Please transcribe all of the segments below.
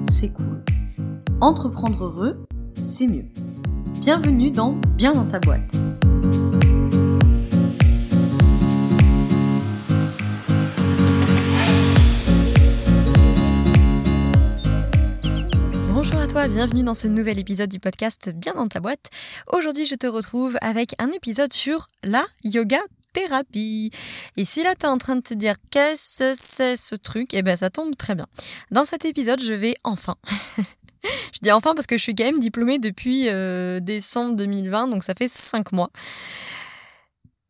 c'est cool. Entreprendre heureux, c'est mieux. Bienvenue dans Bien dans ta boîte. Bonjour à toi, bienvenue dans ce nouvel épisode du podcast Bien dans ta boîte. Aujourd'hui, je te retrouve avec un épisode sur la yoga thérapie. Et si là t'es en train de te dire qu'est-ce que c'est ce truc, eh ben ça tombe très bien. Dans cet épisode, je vais enfin. je dis enfin parce que je suis quand même diplômée depuis euh, décembre 2020, donc ça fait 5 mois.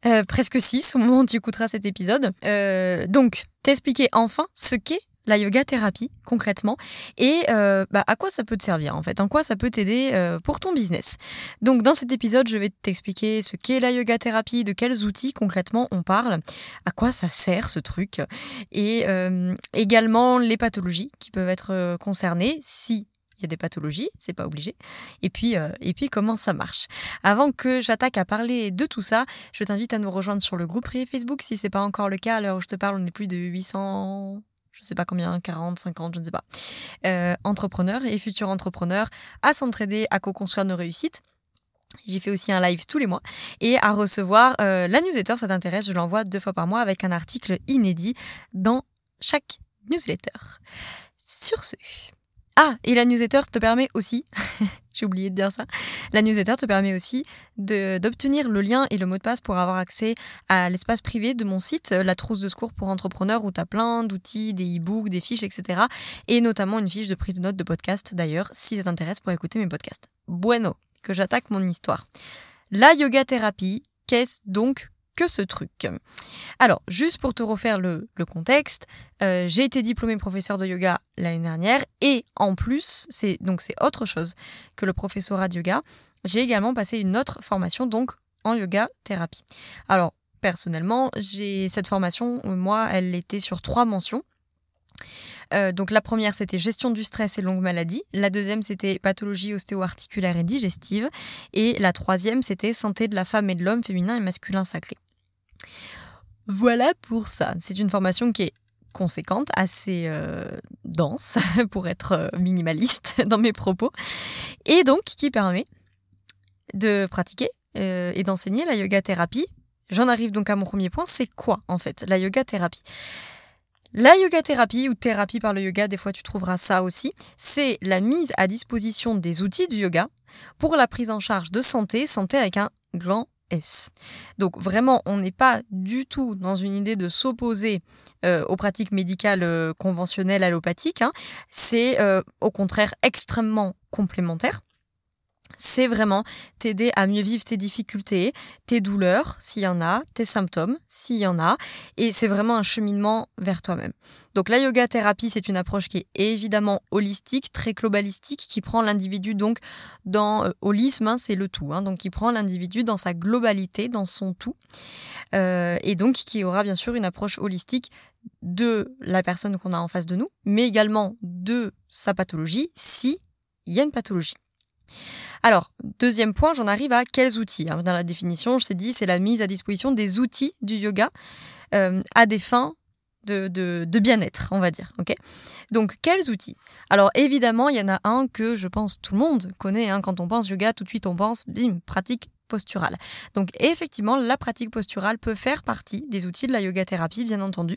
Euh, presque 6 au moment où tu écouteras cet épisode. Euh, donc, t'expliquer enfin ce qu'est la yoga thérapie concrètement et euh, bah, à quoi ça peut te servir en fait, en quoi ça peut t'aider euh, pour ton business? Donc dans cet épisode, je vais t'expliquer ce qu'est la yoga thérapie, de quels outils concrètement on parle, à quoi ça sert ce truc et euh, également les pathologies qui peuvent être concernées si il y a des pathologies, c'est pas obligé. Et puis, et puis comment ça marche? Avant que j'attaque à parler de tout ça, je t'invite à nous rejoindre sur le groupe privé Facebook si c'est pas encore le cas. À l'heure où je te parle, on est plus de 800 je sais pas combien, 40, 50, je ne sais pas, euh, entrepreneurs et futurs entrepreneurs à s'entraider, à co-construire nos réussites. J'y fais aussi un live tous les mois et à recevoir euh, la newsletter, ça t'intéresse, je l'envoie deux fois par mois avec un article inédit dans chaque newsletter. Sur ce, ah, et la newsletter te permet aussi, j'ai oublié de dire ça, la newsletter te permet aussi d'obtenir le lien et le mot de passe pour avoir accès à l'espace privé de mon site, la trousse de secours pour entrepreneurs, où tu as plein d'outils, des e-books, des fiches, etc. Et notamment une fiche de prise de notes de podcast d'ailleurs, si ça t'intéresse pour écouter mes podcasts. Bueno, que j'attaque mon histoire. La yoga thérapie, qu'est-ce donc que ce truc. Alors, juste pour te refaire le, contexte, euh, j'ai été diplômée professeur de yoga l'année dernière et en plus, c'est donc c'est autre chose que le professorat de yoga. J'ai également passé une autre formation donc en yoga thérapie. Alors, personnellement, j'ai cette formation, moi, elle était sur trois mentions. Euh, donc la première c'était gestion du stress et longue maladie, la deuxième c'était pathologie ostéo-articulaire et digestive, et la troisième c'était santé de la femme et de l'homme féminin et masculin sacré. Voilà pour ça. C'est une formation qui est conséquente, assez euh, dense pour être euh, minimaliste dans mes propos, et donc qui permet de pratiquer euh, et d'enseigner la yoga thérapie. J'en arrive donc à mon premier point, c'est quoi en fait la yoga thérapie? La yoga thérapie ou thérapie par le yoga, des fois tu trouveras ça aussi, c'est la mise à disposition des outils du yoga pour la prise en charge de santé, santé avec un grand Donc vraiment, on n'est pas du tout dans une idée de s'opposer euh, aux pratiques médicales euh, conventionnelles allopathiques. Hein. C'est euh, au contraire extrêmement complémentaire c'est vraiment t'aider à mieux vivre tes difficultés, tes douleurs, s'il y en a, tes symptômes, s'il y en a, et c'est vraiment un cheminement vers toi-même. Donc la yoga thérapie, c'est une approche qui est évidemment holistique, très globalistique, qui prend l'individu donc dans euh, holisme, hein, c'est le tout, hein, donc qui prend l'individu dans sa globalité, dans son tout, euh, et donc qui aura bien sûr une approche holistique de la personne qu'on a en face de nous, mais également de sa pathologie, si il y a une pathologie. Alors, deuxième point, j'en arrive à quels outils. Hein, dans la définition, je t'ai dit, c'est la mise à disposition des outils du yoga euh, à des fins de, bien-être, on va dire. Donc, quels outils? Alors, évidemment, il y en a un que je pense tout le monde connaît. Hein. quand on pense yoga, tout de suite, on pense, bim, pratique posturale. Donc effectivement, la pratique posturale peut faire partie des outils de la yoga thérapie, bien entendu.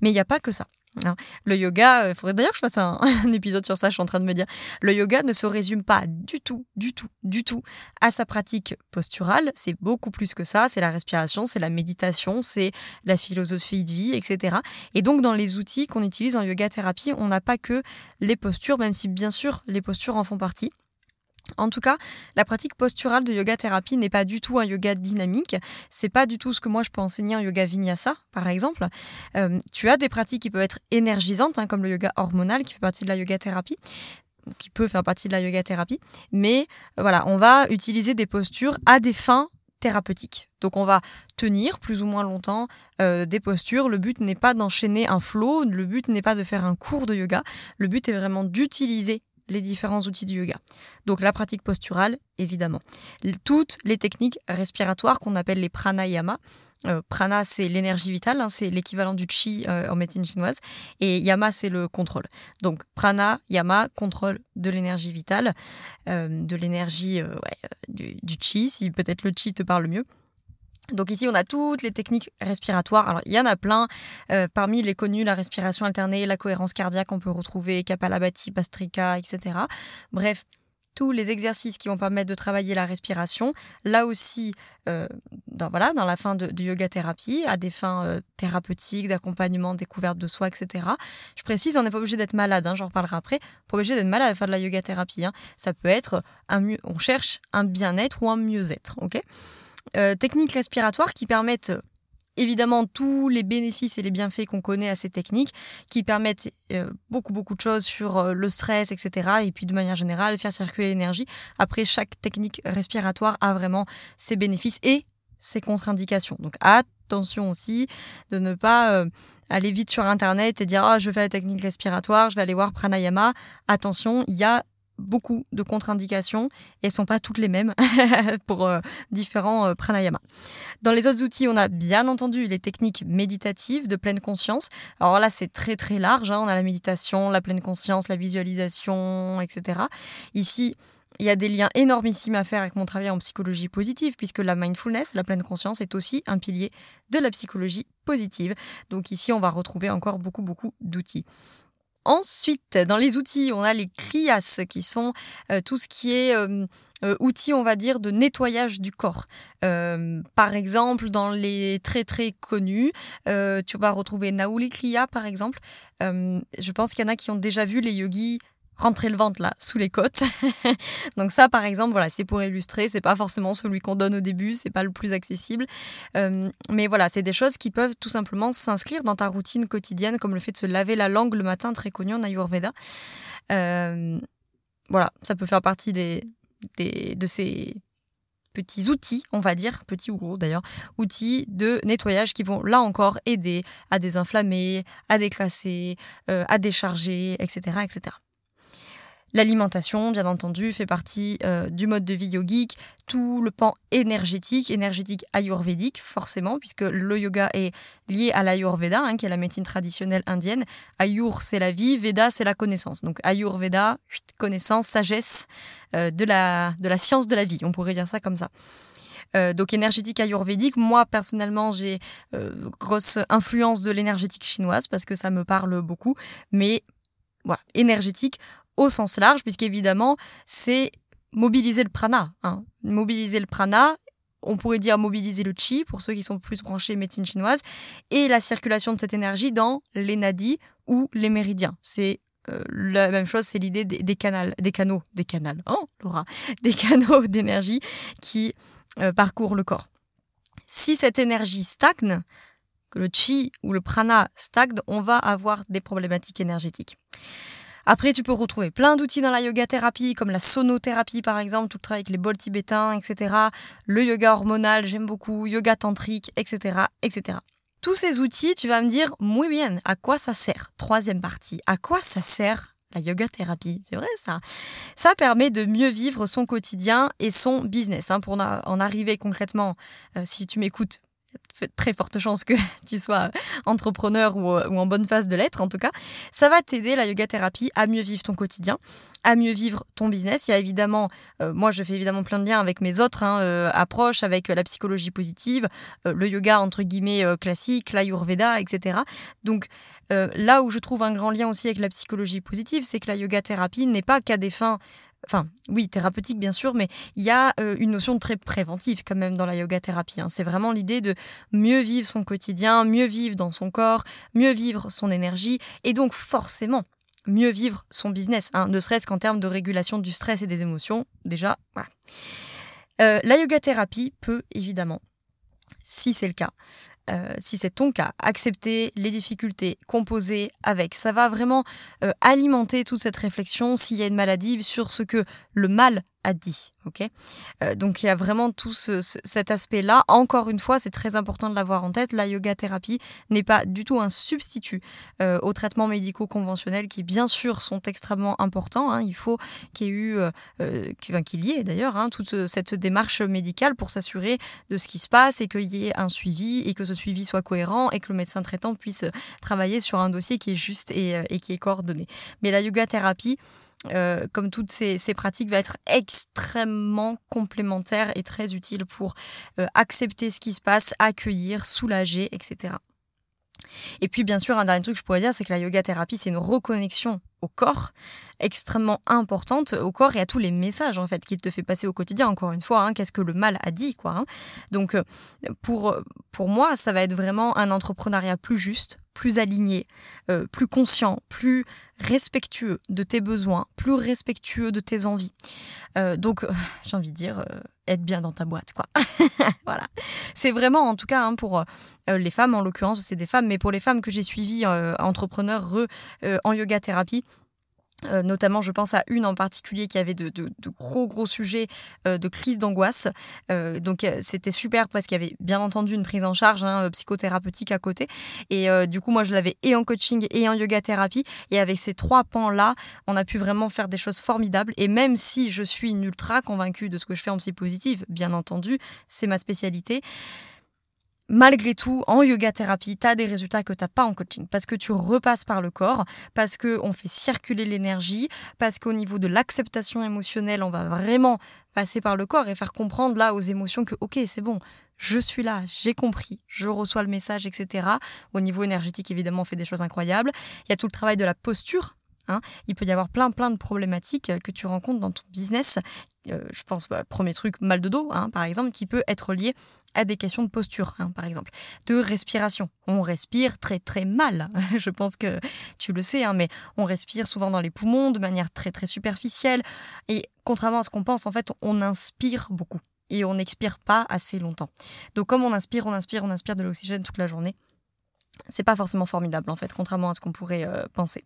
Mais il n'y a pas que ça. Hein. Le yoga, il euh, faudrait d'ailleurs que je fasse un, épisode sur ça, je suis en train de me dire. Le yoga ne se résume pas du tout, du tout, du tout à sa pratique posturale. C'est beaucoup plus que ça. C'est la respiration, c'est la méditation, c'est la philosophie de vie, etc. Et donc, dans les outils qu'on utilise en yoga thérapie, on n'a pas que les postures, même si bien sûr les postures en font partie. En tout cas, la pratique posturale de yoga thérapie n'est pas du tout un yoga dynamique. C'est pas du tout ce que moi je peux enseigner en yoga vinyasa, par exemple. Euh, tu as des pratiques qui peuvent être énergisantes, hein, comme le yoga hormonal qui fait partie de la yoga thérapie qui peut faire partie de la yoga thérapie, mais euh, voilà, on va utiliser des postures à des fins thérapeutiques. Donc on va tenir plus ou moins longtemps euh, des postures. Le but n'est pas d'enchaîner un flow, le but n'est pas de faire un cours de yoga. Le but est vraiment d'utiliser les différents outils du yoga. Donc la pratique posturale, évidemment. Toutes les techniques respiratoires qu'on appelle les pranayama. Euh, prana, c'est l'énergie vitale, hein, c'est l'équivalent du chi euh, en médecine chinoise. Et yama, c'est le contrôle. Donc prana, yama, contrôle de l'énergie vitale, euh, de l'énergie du, du, chi, si peut-être le chi te parle mieux. Donc ici, on a toutes les techniques respiratoires. Alors, il y en a plein. Euh, parmi les connues, la respiration alternée, la cohérence cardiaque, on peut retrouver Kapalabhati, Bastrika, etc. Bref, tous les exercices qui vont permettre de travailler la respiration. Là aussi, euh, dans, voilà, dans la fin de, yoga thérapie, à des fins euh, thérapeutiques, d'accompagnement, découverte de soi, etc. Je précise, on n'est pas obligé d'être malade, hein, j'en reparlerai après. Pas obligé d'être malade à faire de la yoga thérapie. Hein. Ça peut être un mieux, on cherche un bien-être ou un mieux-être, ok? Euh, techniques respiratoires qui permettent évidemment tous les bénéfices et les bienfaits qu'on connaît à ces techniques, qui permettent euh, beaucoup beaucoup de choses sur euh, le stress, etc. Et puis de manière générale, faire circuler l'énergie. Après, chaque technique respiratoire a vraiment ses bénéfices et ses contre-indications. Donc attention aussi de ne pas aller vite sur Internet et dire ah je fais la technique respiratoire, je vais aller voir pranayama. Attention, il y a beaucoup de contre-indications et sont pas toutes les mêmes pour euh, différents euh, pranayama. Dans les autres outils, on a bien entendu les techniques méditatives de pleine conscience. Alors là, c'est très très large. Hein. On a la méditation, la pleine conscience, la visualisation, etc. Ici, il y a des liens énormissimes à faire avec mon travail en psychologie positive, puisque la mindfulness, la pleine conscience, est aussi un pilier de la psychologie positive. Donc ici, on va retrouver encore beaucoup, beaucoup d'outils. Ensuite, dans les outils, on a les crias qui sont euh, tout ce qui est euh, euh, outils, on va dire, de nettoyage du corps. par exemple, dans les très très connus, tu vas retrouver Nauli Kriya, par exemple. je pense qu'il y en a qui ont déjà vu les yogis rentrer le ventre là sous les côtes. Donc ça par exemple voilà c'est pour illustrer, c'est pas forcément celui qu'on donne au début, c'est pas le plus accessible, euh, mais voilà c'est des choses qui peuvent tout simplement s'inscrire dans ta routine quotidienne comme le fait de se laver la langue le matin très connu en Ayurveda. Euh, voilà ça peut faire partie des, des de ces petits outils, on va dire, petits ou gros d'ailleurs, outils de nettoyage qui vont là encore aider à désinflammer, à déclasser, euh, à décharger, etc., etc. L'alimentation, bien entendu, fait partie euh, du mode de vie yogique, tout le pan énergétique, énergétique ayurvédique, forcément, puisque le yoga est lié à l'ayurveda, hein, qui est la médecine traditionnelle indienne. Ayur, c'est la vie, Veda, c'est la connaissance. Donc ayurveda, connaissance, sagesse euh, de, la, science de la vie, on pourrait dire ça comme ça. Euh, donc énergétique ayurvédique, moi personnellement j'ai grosse influence de l'énergétique chinoise parce que ça me parle beaucoup, mais voilà, énergétique, au sens large, puisqu'évidemment, c'est mobiliser le prana. Hein. Mobiliser le prana, on pourrait dire mobiliser le chi, pour ceux qui sont plus branchés médecine chinoise, et la circulation de cette énergie dans les nadis ou les méridiens. C'est euh, la même chose, c'est l'idée des, canaux, des canaux, des canaux, oh Laura, des canaux d'énergie qui euh, parcourent le corps. Si cette énergie stagne, que le chi ou le prana stagne, on va avoir des problématiques énergétiques. Après, tu peux retrouver plein d'outils dans la yoga thérapie, comme la sonothérapie par exemple, tout le travail avec les bols tibétains, etc. Le yoga hormonal, j'aime beaucoup, yoga tantrique, etc., etc. Tous ces outils, tu vas me dire, muy bien, à quoi ça sert? Troisième partie, à quoi ça sert la yoga thérapie, c'est vrai ça. Ça permet de mieux vivre son quotidien et son business. Hein, pour en arriver concrètement, euh, si tu m'écoutes très forte chance que tu sois entrepreneur ou, en bonne phase de l'être en tout cas, ça va t'aider la yoga thérapie à mieux vivre ton quotidien, à mieux vivre ton business. Il y a évidemment, euh, moi je fais évidemment plein de liens avec mes autres hein, euh, approches, avec la psychologie positive, euh, le yoga entre guillemets classique, l'ayurveda, etc. Donc là où je trouve un grand lien aussi avec la psychologie positive, c'est que la yoga thérapie n'est pas qu'à des fins enfin oui, thérapeutique bien sûr, mais il y a euh, une notion très préventive quand même dans la yoga thérapie. Hein. C'est vraiment l'idée de mieux vivre son quotidien, mieux vivre dans son corps, mieux vivre son énergie, et donc forcément mieux vivre son business, hein, ne serait-ce qu'en termes de régulation du stress et des émotions. Déjà, voilà. Euh, la yoga thérapie peut évidemment, si c'est le cas, euh, si c'est ton cas, accepter les difficultés, composer avec. Ça va vraiment euh, alimenter toute cette réflexion s'il y a une maladie sur ce que le mal a dit. euh, donc il y a vraiment tout cet aspect-là. Encore une fois, c'est très important de l'avoir en tête. La yoga thérapie n'est pas du tout un substitut aux traitements médicaux conventionnels qui, bien sûr, sont extrêmement importants. Hein. Il faut qu'il y ait d'ailleurs, toute cette démarche médicale pour s'assurer de ce qui se passe et qu'il y ait un suivi et que ce suivi soit cohérent et que le médecin traitant puisse travailler sur un dossier qui est juste et, euh, qui est coordonné. Mais la yoga thérapie, euh, comme toutes ces, pratiques, va être extrêmement complémentaire et très utile pour euh, accepter ce qui se passe, accueillir, soulager, etc. Et puis bien sûr, un dernier truc que je pourrais dire, c'est que la yoga thérapie, c'est une reconnexion au corps extrêmement importante au corps et à tous les messages en fait qu'il te fait passer au quotidien encore une fois hein, qu'est-ce que le mal a dit quoi hein. donc euh, pour pour moi ça va être vraiment un entrepreneuriat plus juste plus aligné euh, plus conscient plus respectueux de tes besoins plus respectueux de tes envies. Euh, donc j'ai envie de dire être bien dans ta boîte quoi. Voilà. C'est vraiment en tout cas hein, pour les femmes en l'occurrence c'est des femmes mais pour les femmes que j'ai suivies entrepreneurs en yoga thérapie euh, notamment, je pense à une en particulier qui avait de, gros gros sujets euh, de crise d'angoisse. Euh, donc c'était super parce qu'il y avait bien entendu une prise en charge hein, psychothérapeutique à côté. Et du coup, moi, je l'avais et en coaching et en yoga thérapie. Et avec ces trois pans-là, on a pu vraiment faire des choses formidables. Et même si je suis une ultra convaincue de ce que je fais en psy positive, bien entendu, c'est ma spécialité malgré tout, en yoga thérapie, tu as des résultats que tu n'as pas en coaching parce que tu repasses par le corps, parce qu'on fait circuler l'énergie, parce qu'au niveau de l'acceptation émotionnelle, on va vraiment passer par le corps et faire comprendre là aux émotions que, ok, c'est bon, je suis là, j'ai compris, je reçois le message, etc. Au niveau énergétique, évidemment, on fait des choses incroyables. Il y a tout le travail de la posture Hein. Il peut y avoir plein plein de problématiques que tu rencontres dans ton business. Euh, je pense, bah, premier truc, mal de dos, hein, par exemple, qui peut être lié à des questions de posture, hein, par exemple, de respiration. On respire très très mal. je pense que tu le sais, mais on respire souvent dans les poumons de manière très très superficielle. Et contrairement à ce qu'on pense, en fait, on inspire beaucoup et on n'expire pas assez longtemps. Donc comme on inspire, on inspire, on inspire de l'oxygène toute la journée, c'est pas forcément formidable en fait, contrairement à ce qu'on pourrait euh, penser.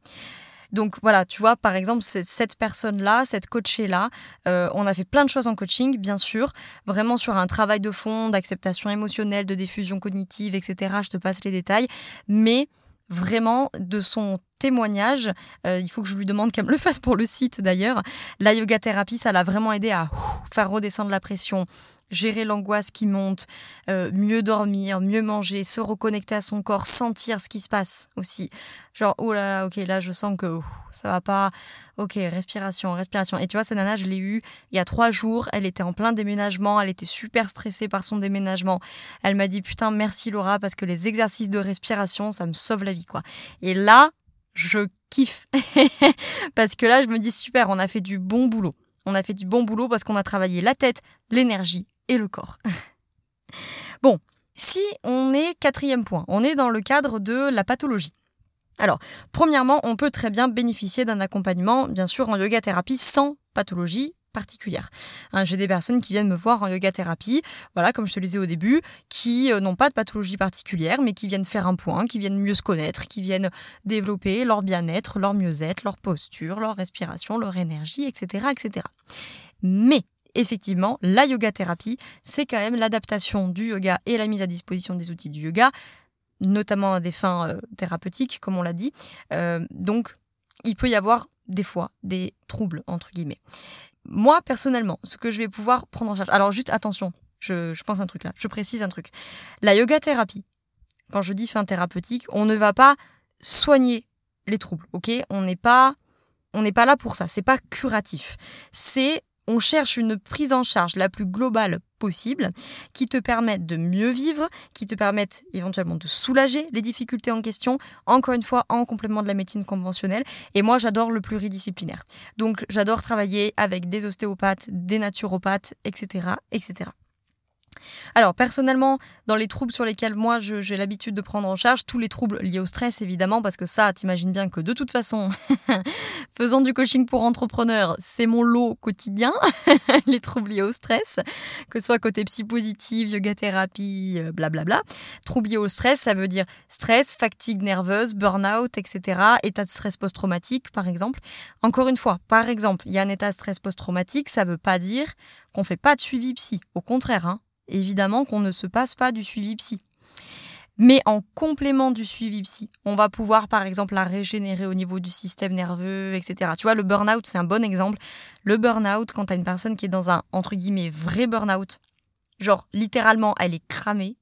Donc voilà, tu vois, par exemple, cette personne-là, cette coachée-là, euh, on a fait plein de choses en coaching, bien sûr, vraiment sur un travail de fond, d'acceptation émotionnelle, de diffusion cognitive, etc. Je te passe les détails, mais vraiment de son témoignage, euh, il faut que je lui demande qu'elle me le fasse pour le site d'ailleurs, la yoga thérapie, ça l'a vraiment aidé à faire redescendre la pression, gérer l'angoisse qui monte, euh, mieux dormir, mieux manger, se reconnecter à son corps, sentir ce qui se passe aussi. Genre, oh là là, ok, là je sens que ça va pas. Ok, respiration, respiration. Et tu vois, cette nana, je l'ai eue il y a trois jours. Elle était en plein déménagement. Elle était super stressée par son déménagement. Elle m'a dit, putain, merci Laura, parce que les exercices de respiration, ça me sauve la vie, quoi. Et là, je kiffe. parce que là, je me dis, super, on a fait du bon boulot. On a fait du bon boulot parce qu'on a travaillé la tête, l'énergie et le corps. bon, si on est quatrième point, on est dans le cadre de la pathologie. Alors, premièrement, on peut très bien bénéficier d'un accompagnement, bien sûr, en yoga thérapie sans pathologie particulière. Hein, j'ai des personnes qui viennent me voir en yoga thérapie, voilà, comme je te le disais au début, qui euh, n'ont pas de pathologie particulière, mais qui viennent faire un point, qui viennent mieux se connaître, qui viennent développer leur bien-être, leur mieux-être, leur posture, leur respiration, leur énergie, etc., etc. Mais effectivement, la yoga thérapie, c'est quand même l'adaptation du yoga et la mise à disposition des outils du yoga notamment à des fins euh, thérapeutiques, comme on l'a dit. Euh, donc, il peut y avoir des fois des troubles, entre guillemets. Moi, personnellement, ce que je vais pouvoir prendre en charge. Alors, juste attention, je, pense un truc là, je précise un truc. La yoga thérapie, quand je dis fin thérapeutique, on ne va pas soigner les troubles, ok? On n'est pas. On n'est pas là pour ça, c'est pas curatif. C'est on cherche une prise en charge la plus globale possible qui te permette de mieux vivre, qui te permette éventuellement de soulager les difficultés en question, encore une fois en complément de la médecine conventionnelle. Et moi, j'adore le pluridisciplinaire. Donc, j'adore travailler avec des ostéopathes, des naturopathes, etc., etc. Alors personnellement, dans les troubles sur lesquels moi j'ai l'habitude de prendre en charge, tous les troubles liés au stress évidemment, parce que ça, t'imagines bien que de toute façon, faisant du coaching pour entrepreneurs, c'est mon lot quotidien, les troubles liés au stress, que ce soit côté psy positive, yoga thérapie, euh, blablabla. Troubles liés au stress, ça veut dire stress, fatigue nerveuse, burn-out, etc. État de stress post-traumatique par exemple. Encore une fois, par exemple, il y a un état de stress post-traumatique, ça veut pas dire qu'on fait pas de suivi psy. Au contraire, hein, évidemment qu'on ne se passe pas du suivi psy. Mais en complément du suivi psy, on va pouvoir par exemple la régénérer au niveau du système nerveux, etc. Tu vois, le burn-out, c'est un bon exemple. Le burn-out, quand tu as une personne qui est dans un, entre guillemets, vrai burn-out, genre littéralement, elle est cramée,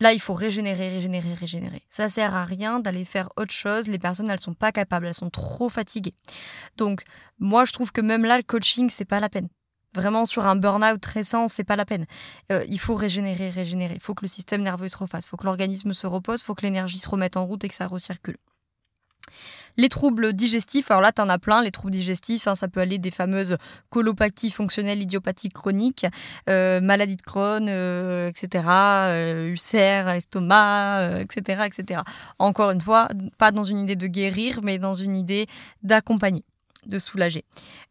là, il faut régénérer, régénérer, régénérer. Ça sert à rien d'aller faire autre chose. Les personnes, elles sont pas capables, elles sont trop fatiguées. Donc, moi, je trouve que même là, le coaching, c'est pas la peine. Vraiment sur un burn-out récent, c'est pas la peine. Euh, il faut régénérer, régénérer. Il faut que le système nerveux se refasse. Il faut que l'organisme se repose. Il faut que l'énergie se remette en route et que ça recircule. Les troubles digestifs, alors là, tu en as plein. Les troubles digestifs, hein, ça peut aller des fameuses colopathies fonctionnelles idiopathiques chroniques, euh, maladie de Crohn, euh, etc., euh, ulcère à l'estomac, etc., etc. Encore une fois, pas dans une idée de guérir, mais dans une idée d'accompagner de soulager.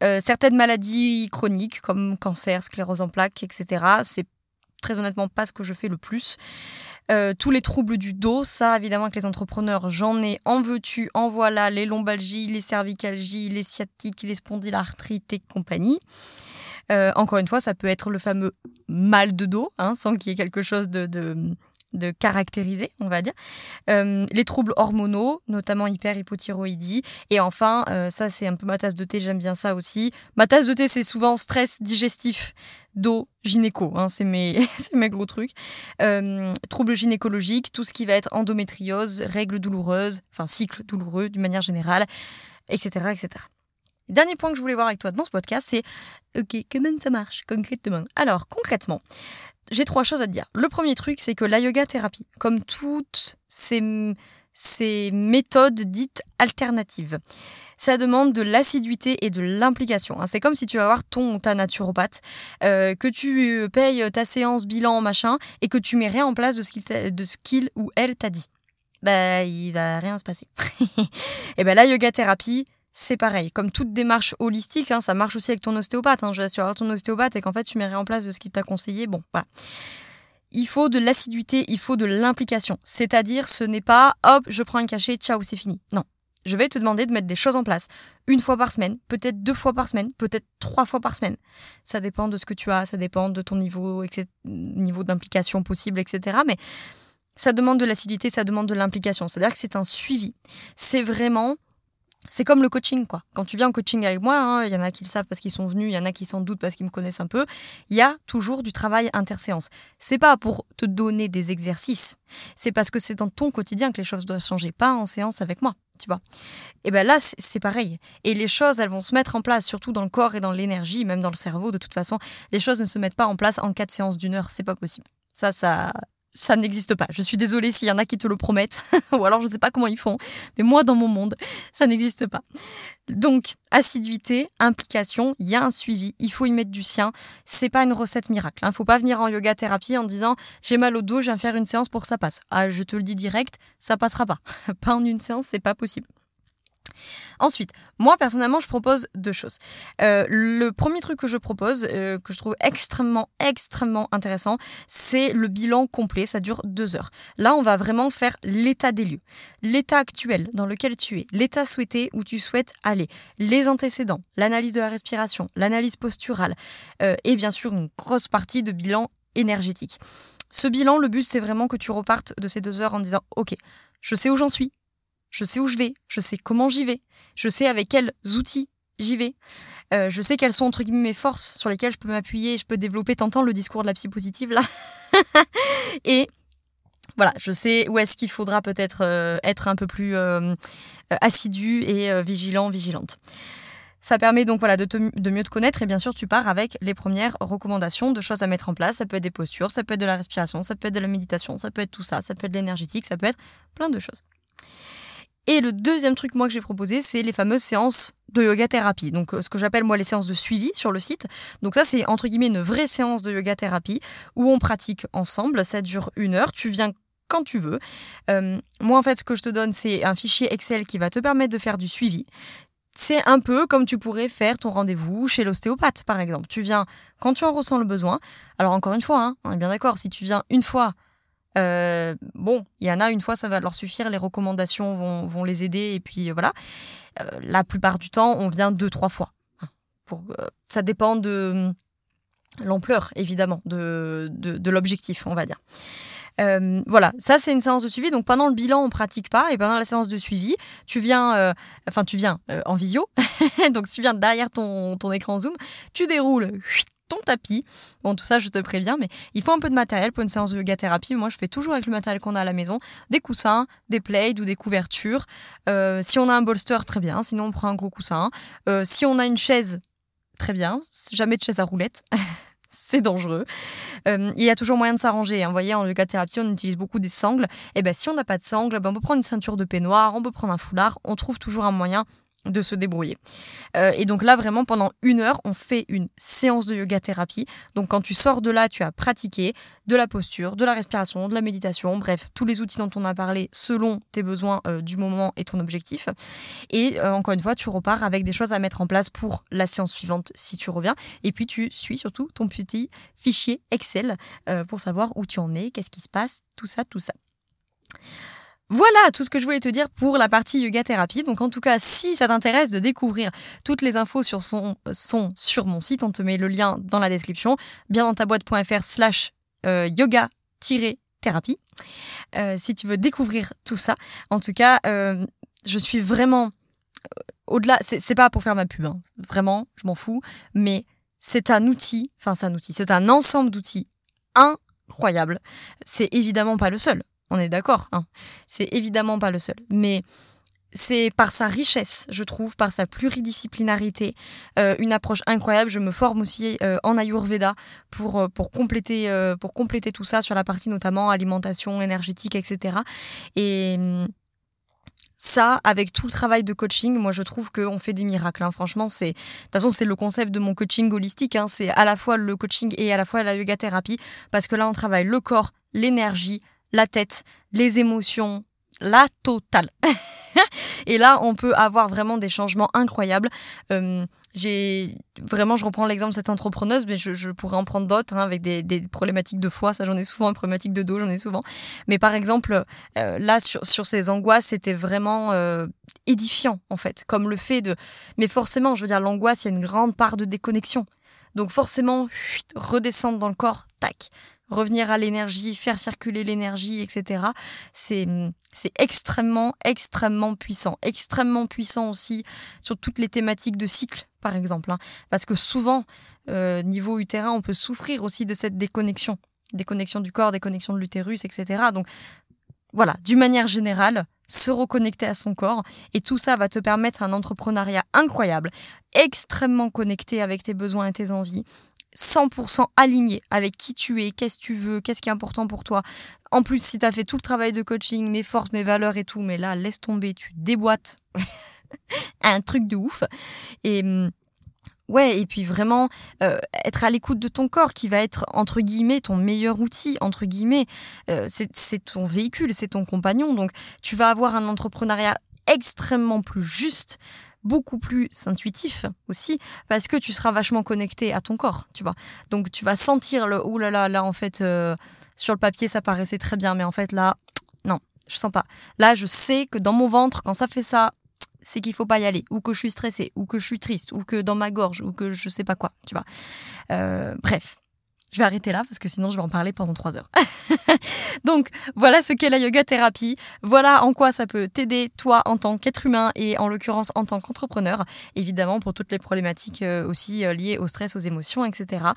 Euh, certaines maladies chroniques comme cancer, sclérose en plaques, etc. C'est très honnêtement pas ce que je fais le plus. Euh, tous les troubles du dos, ça évidemment que les entrepreneurs, j'en ai en veux-tu, en voilà, les lombalgies, les cervicalgies, les sciatiques, les spondylarthrites et compagnie. Euh, encore une fois, ça peut être le fameux mal de dos, hein, sans qu'il y ait quelque chose de, de caractériser, on va dire. Euh, les troubles hormonaux, notamment hyper-hypothyroïdie. Et enfin, euh, ça c'est un peu ma tasse de thé, j'aime bien ça aussi. Ma tasse de thé, c'est souvent stress digestif, dos, gynéco. Hein, c'est mes, mes gros trucs. Euh, troubles gynécologiques, tout ce qui va être endométriose, règles douloureuses, enfin cycle douloureux d'une manière générale, etc., etc. dernier point que je voulais voir avec toi dans ce podcast, c'est OK, comment ça marche concrètement? Alors, concrètement, j'ai trois choses à te dire. Le premier truc, c'est que la yoga thérapie, comme toutes ces, méthodes dites alternatives, ça demande de l'assiduité et de l'implication. Hein. C'est comme si tu vas voir ton ta naturopathe, euh, que tu payes ta séance bilan machin et que tu mets rien en place de ce qu'il, de ce qu'il ou elle t'a dit. Bah, il va rien se passer. et ben la yoga thérapie, c'est pareil. Comme toute démarche holistique, hein, ça marche aussi avec ton ostéopathe. Hein. Je vais assurer ton ostéopathe et qu'en fait, tu mets en place de ce qu'il t'a conseillé. Bon, voilà. Il faut de l'assiduité, il faut de l'implication. C'est-à-dire, ce n'est pas hop, je prends un cachet, ciao, c'est fini. Non. Je vais te demander de mettre des choses en place. Une fois par semaine, peut-être deux fois par semaine, peut-être trois fois par semaine. Ça dépend de ce que tu as, ça dépend de ton niveau, niveau d'implication possible, etc. Mais ça demande de l'assiduité, ça demande de l'implication. C'est-à-dire que c'est un suivi. C'est vraiment c'est comme le coaching, quoi. Quand tu viens en coaching avec moi, hein, il y en a qui le savent parce qu'ils sont venus, il y en a qui s'en doutent parce qu'ils me connaissent un peu. Il y a toujours du travail interséance. C'est pas pour te donner des exercices, c'est parce que c'est dans ton quotidien que les choses doivent changer, pas en séance avec moi, tu vois. Et ben là, c'est pareil. Et les choses, elles vont se mettre en place, surtout dans le corps et dans l'énergie, même dans le cerveau. De toute façon, les choses ne se mettent pas en place en quatre séances d'une heure, c'est pas possible. Ça, ça, ça n'existe pas. Je suis désolée s'il y en a qui te le promettent, ou alors je ne sais pas comment ils font, mais moi dans mon monde, ça n'existe pas. Donc, assiduité, implication, il y a un suivi, il faut y mettre du sien. C'est pas une recette miracle. Il hein. ne faut pas venir en yoga thérapie en disant j'ai mal au dos, je viens faire une séance pour que ça passe. Ah, je te le dis direct, ça passera pas. pas en une séance, c'est pas possible. Ensuite, moi personnellement, je propose deux choses. Euh, le premier truc que je propose, euh, que je trouve extrêmement, extrêmement intéressant, c'est le bilan complet. Ça dure deux heures. Là, on va vraiment faire l'état des lieux, l'état actuel dans lequel tu es, l'état souhaité où tu souhaites aller, les antécédents, l'analyse de la respiration, l'analyse posturale, euh, et bien sûr une grosse partie de bilan énergétique. Ce bilan, le but, c'est vraiment que tu repartes de ces deux heures en disant, OK, je sais où j'en suis, je sais où je vais, je sais comment j'y vais, je sais avec quels outils j'y vais, euh, je sais quelles sont entre guillemets mes forces sur lesquelles je peux m'appuyer, je peux développer, tant le discours de la psy positive là. et voilà, je sais où est-ce qu'il faudra peut-être euh, être un peu plus euh, assidu et vigilant, vigilante. Ça permet donc voilà, de, de, mieux te connaître et bien sûr tu pars avec les premières recommandations de choses à mettre en place. Ça peut être des postures, ça peut être de la respiration, ça peut être de la méditation, ça peut être tout ça, ça peut être de l'énergétique, ça peut être plein de choses. Et le deuxième truc, moi, que j'ai proposé, c'est les fameuses séances de yoga thérapie. Donc, euh, ce que j'appelle, moi, les séances de suivi sur le site. Donc, ça, c'est entre guillemets une vraie séance de yoga thérapie où on pratique ensemble. Ça dure une heure. Tu viens quand tu veux. Euh, moi, en fait, ce que je te donne, c'est un fichier Excel qui va te permettre de faire du suivi. C'est un peu comme tu pourrais faire ton rendez-vous chez l'ostéopathe, par exemple. Tu viens quand tu en ressens le besoin. Alors, encore une fois, hein, on est bien d'accord, si tu viens une fois euh, bon, il y en a une fois, ça va leur suffire, les recommandations vont, les aider, et puis voilà. Euh, la plupart du temps, on vient deux, trois fois. Hein, pour, euh, ça dépend de l'ampleur, évidemment, de, de, l'objectif, on va dire. voilà, ça c'est une séance de suivi. Donc pendant le bilan, on pratique pas, et pendant la séance de suivi, tu viens, enfin tu viens en visio, donc tu viens derrière ton, ton écran Zoom, tu déroules ton tapis. Bon, tout ça, je te préviens, mais il faut un peu de matériel pour une séance de yoga thérapie. Moi, je fais toujours avec le matériel qu'on a à la maison des coussins, des plaids ou des couvertures. Euh, si on a un bolster, très bien. Sinon, on prend un gros coussin. Euh, si on a une chaise, très bien. Jamais de chaise à roulette. c'est dangereux. Euh, il y a toujours moyen de s'arranger. Hein. Vous voyez, en yoga thérapie, on utilise beaucoup des sangles. Et eh ben, si on n'a pas de sangles, ben, on peut prendre une ceinture de peignoir, on peut prendre un foulard. On trouve toujours un moyen de se débrouiller. Euh, et donc là, vraiment, pendant une heure, on fait une séance de yoga thérapie. Donc quand tu sors de là, tu as pratiqué de la posture, de la respiration, de la méditation, bref, tous les outils dont on a parlé selon tes besoins euh, du moment et ton objectif. Et euh, encore une fois, tu repars avec des choses à mettre en place pour la séance suivante si tu reviens. Et puis tu suis surtout ton petit fichier Excel pour savoir où tu en es, qu'est-ce qui se passe, tout ça, tout ça. Voilà tout ce que je voulais te dire pour la partie yoga thérapie. Donc en tout cas, si ça t'intéresse de découvrir toutes les infos sur son, sont sur mon site, on te met le lien dans la description, bien dans ta boîte.fr slash euh, yoga-thérapie. Euh, si tu veux découvrir tout ça. En tout cas, euh, je suis vraiment au-delà, c'est pas pour faire ma pub, hein. vraiment, je m'en fous, mais c'est un outil, enfin c'est un outil, c'est un ensemble d'outils incroyable. C'est évidemment pas le seul. On est d'accord. Hein. C'est évidemment pas le seul. Mais c'est par sa richesse, je trouve, par sa pluridisciplinarité, euh, une approche incroyable. Je me forme aussi euh, en Ayurveda pour, euh, pour, compléter, pour compléter tout ça sur la partie notamment alimentation énergétique, etc. Et hum, ça, avec tout le travail de coaching, moi je trouve qu'on fait des miracles. Hein. Franchement, c'est de toute façon c'est le concept de mon coaching holistique. Hein. C'est à la fois le coaching et à la fois la yoga thérapie parce que là on travaille le corps, l'énergie, la tête, les émotions, la totale. et là, on peut avoir vraiment des changements incroyables. Euh, j'ai vraiment, je reprends l'exemple de cette entrepreneuse, mais je, pourrais en prendre d'autres hein, avec des, problématiques de foie. Ça, j'en ai souvent, une problématique de dos, j'en ai souvent. Mais par exemple, euh, là, sur, sur ces angoisses, c'était vraiment euh, édifiant en fait, comme le fait de. Mais forcément, je veux dire, l'angoisse, il y a une grande part de déconnexion. Donc forcément, redescendre dans le corps, tac, revenir à l'énergie, faire circuler l'énergie, etc. C'est, c'est extrêmement, extrêmement puissant. Extrêmement puissant aussi sur toutes les thématiques de cycle, par exemple. Hein. Parce que souvent, euh, niveau utérin, on peut souffrir aussi de cette déconnexion. Déconnexion du corps, déconnexion de l'utérus, etc. Donc voilà, d'une manière générale, se reconnecter à son corps. Et tout ça va te permettre un entrepreneuriat incroyable, extrêmement connecté avec tes besoins et tes envies, 100% aligné avec qui tu es, qu'est-ce que tu veux, qu'est-ce qui est important pour toi. En plus, si tu as fait tout le travail de coaching, mes forces, mes valeurs et tout, mais là, laisse tomber, tu déboîtes un truc de ouf. Et hum, ouais, et puis vraiment euh, être à l'écoute de ton corps qui va être, entre guillemets, ton meilleur outil, entre guillemets. Euh, c'est ton véhicule, c'est ton compagnon. Donc, tu vas avoir un entrepreneuriat extrêmement plus juste, beaucoup plus intuitif aussi parce que tu seras vachement connecté à ton corps, tu vois. Donc tu vas sentir le ouh là là là en fait euh, sur le papier ça paraissait très bien mais en fait là non, je sens pas. Là, je sais que dans mon ventre quand ça fait ça, c'est qu'il faut pas y aller ou que je suis stressée ou que je suis triste ou que dans ma gorge ou que je sais pas quoi, tu vois. Euh, bref, je vais arrêter là parce que sinon je vais en parler pendant trois heures. Donc voilà ce qu'est la yoga thérapie. Voilà en quoi ça peut t'aider toi en tant qu'être humain et en l'occurrence en tant qu'entrepreneur. Évidemment pour toutes les problématiques euh, aussi euh, liées au stress, aux émotions, etc.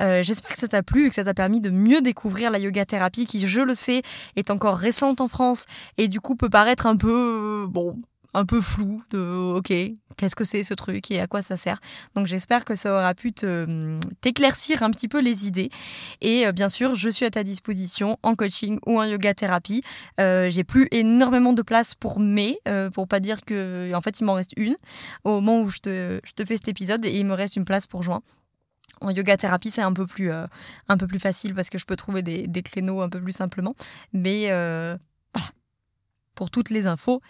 Euh, j'espère que ça t'a plu et que ça t'a permis de mieux découvrir la yoga thérapie qui, je le sais, est encore récente en France et du coup peut paraître un peu bon un peu flou de ok, qu'est-ce que c'est ce truc et à quoi ça sert. Donc j'espère que ça aura pu t'éclaircir un petit peu les idées. Et euh, bien sûr, je suis à ta disposition en coaching ou en yoga thérapie. Euh, j'ai plus énormément de place pour mai, euh, pour pas dire que en fait il m'en reste une au moment où je te, je te fais cet épisode et il me reste une place pour juin. En yoga thérapie, c'est un peu plus un peu plus facile parce que je peux trouver des, des créneaux un peu plus simplement. Mais voilà, pour toutes les infos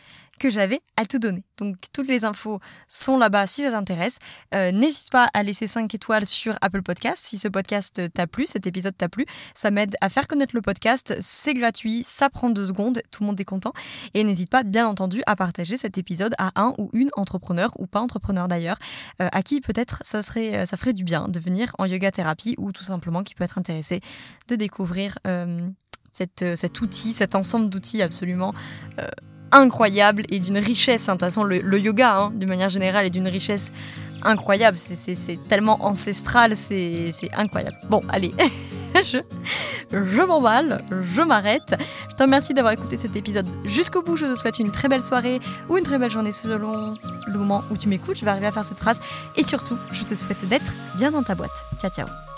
que j'avais à te donner. Donc toutes les infos sont là-bas si ça t'intéresse. Euh, n'hésite pas à laisser 5 étoiles sur Apple Podcast si ce podcast t'a plu, cet épisode t'a plu. Ça m'aide à faire connaître le podcast. C'est gratuit, ça prend deux secondes, tout le monde est content. Et n'hésite pas bien entendu à partager cet épisode à un ou une entrepreneur ou pas entrepreneur d'ailleurs, euh, à qui peut-être ça, serait, ça ferait du bien de venir en yoga thérapie ou tout simplement qui peut être intéressé de découvrir euh, euh, cet outil, cet ensemble d'outils absolument euh, incroyable et d'une richesse. Hein. De toute façon, le, yoga, hein, d'une manière générale, est d'une richesse incroyable. C'est tellement ancestral, c'est incroyable. Bon, allez. je, je m'emballe, je m'arrête. Je te remercie d'avoir écouté cet épisode jusqu'au bout. Je te souhaite une très belle soirée ou une très belle journée selon le moment où tu m'écoutes. Je vais arriver à faire cette phrase. Et surtout, je te souhaite d'être bien dans ta boîte. Ciao, ciao.